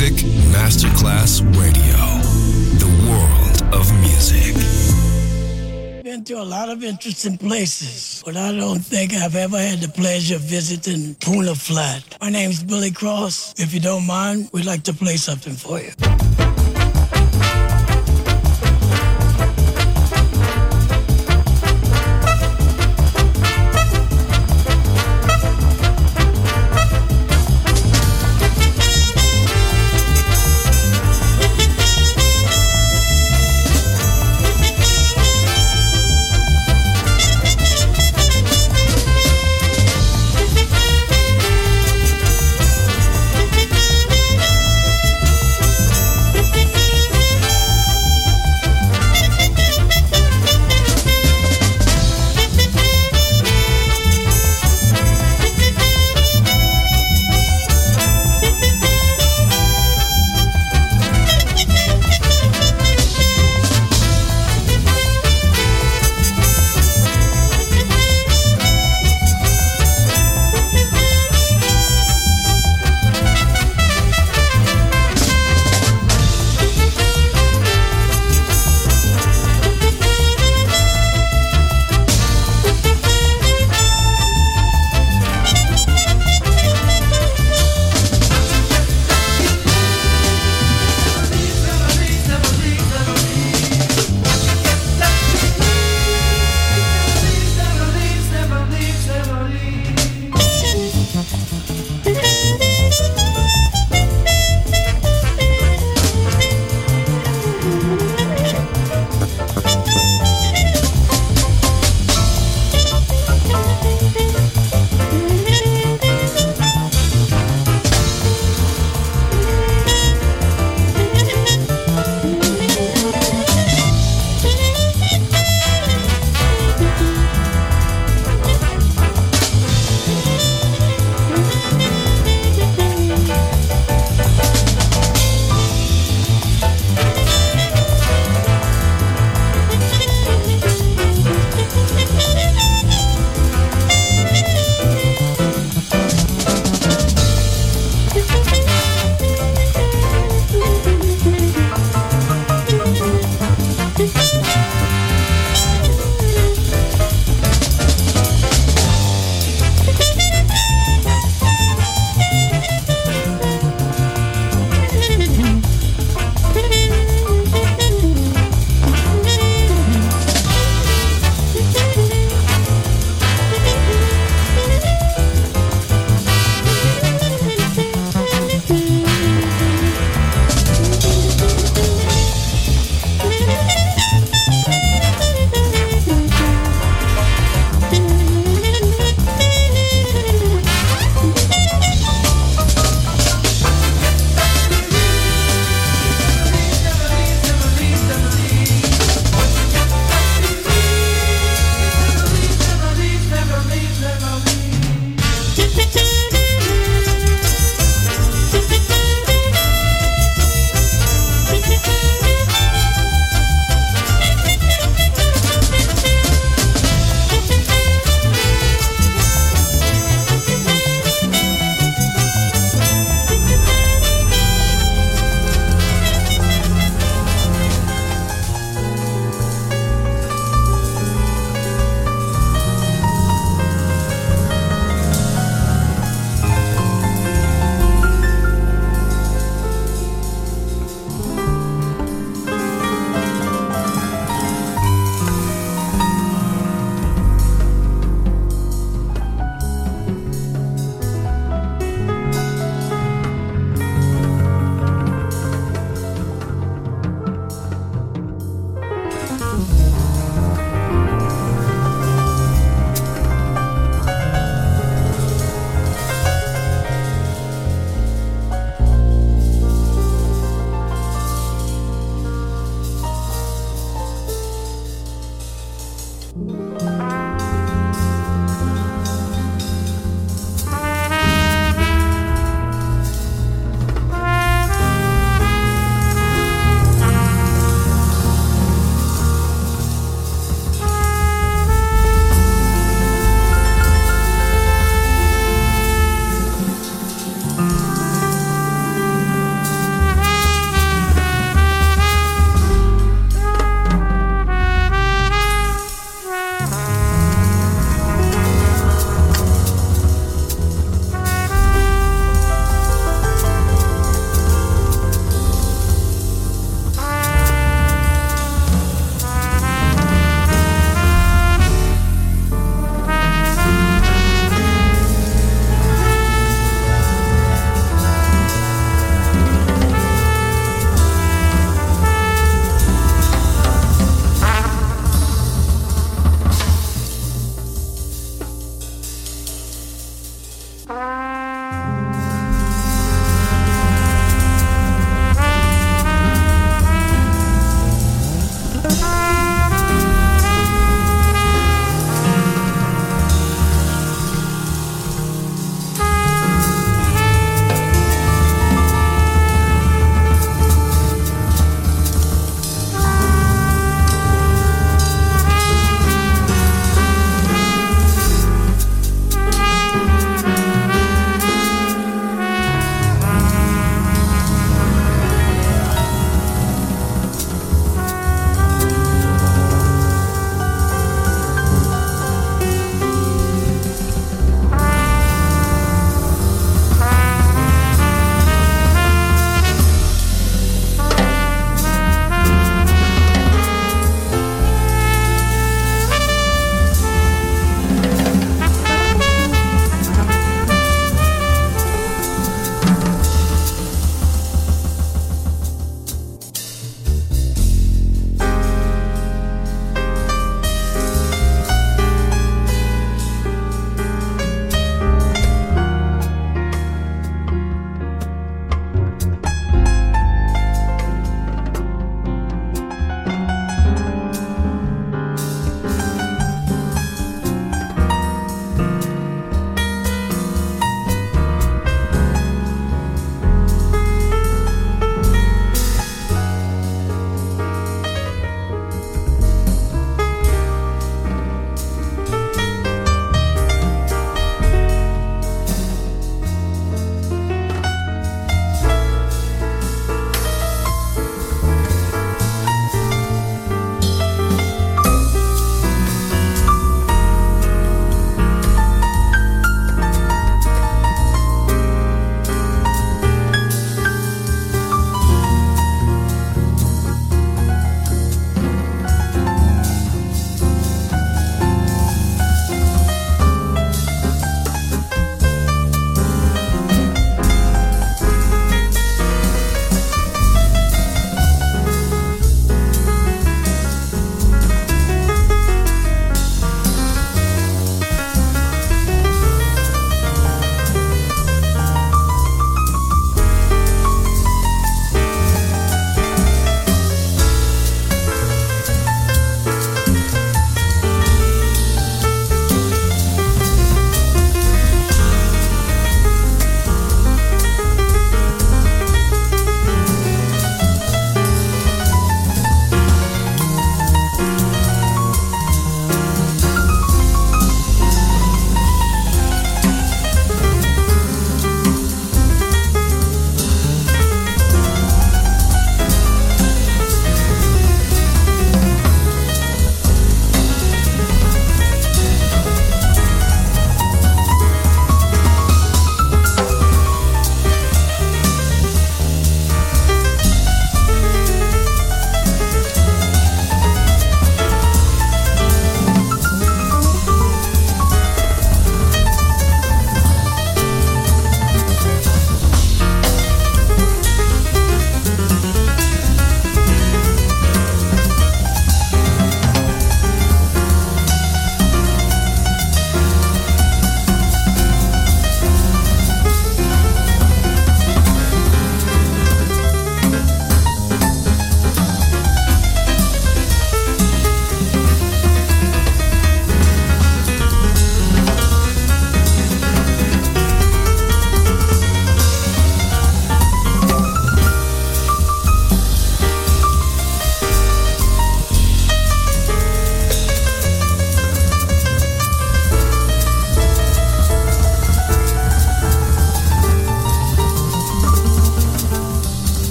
Music Masterclass Radio, the world of music. Been to a lot of interesting places, but I don't think I've ever had the pleasure of visiting Puna Flat. My name's Billy Cross. If you don't mind, we'd like to play something for you.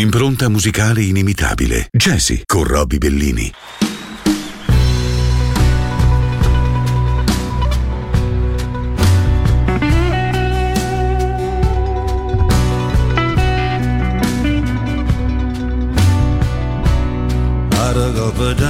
Un'impronta musicale inimitabile. Jazzy con Robbie Bellini. I